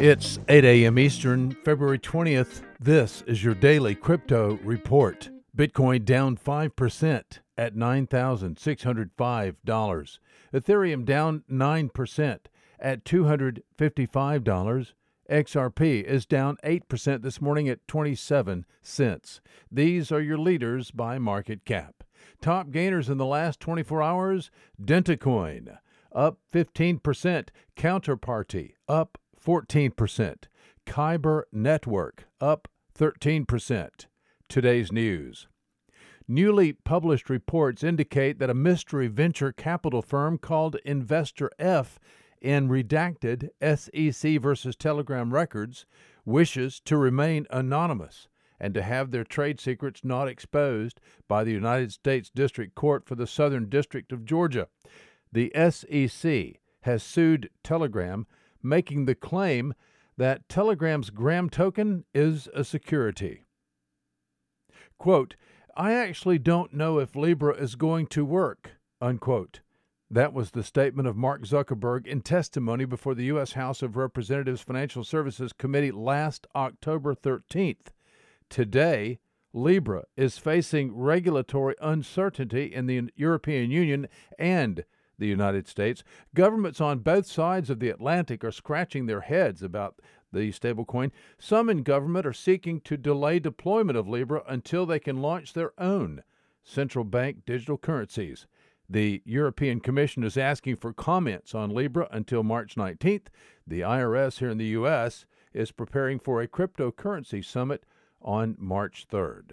It's 8 a.m. Eastern, February 20th. This is your daily crypto report. Bitcoin down 5% at $9,605. Ethereum down 9% at $255. XRP is down 8% this morning at 27 cents. These are your leaders by market cap. Top gainers in the last 24 hours Dentacoin up 15%, Counterparty up 14%. Kyber Network up 13%. Today's news. Newly published reports indicate that a mystery venture capital firm called Investor F in redacted SEC versus Telegram records wishes to remain anonymous and to have their trade secrets not exposed by the United States District Court for the Southern District of Georgia. The SEC has sued Telegram making the claim that Telegram's Gram token is a security. Quote, I actually don't know if Libra is going to work, unquote. That was the statement of Mark Zuckerberg in testimony before the U.S. House of Representatives Financial Services Committee last October 13th. Today, Libra is facing regulatory uncertainty in the European Union and the United States. Governments on both sides of the Atlantic are scratching their heads about the stablecoin. Some in government are seeking to delay deployment of Libra until they can launch their own central bank digital currencies. The European Commission is asking for comments on Libra until March 19th. The IRS here in the U.S. is preparing for a cryptocurrency summit on March 3rd.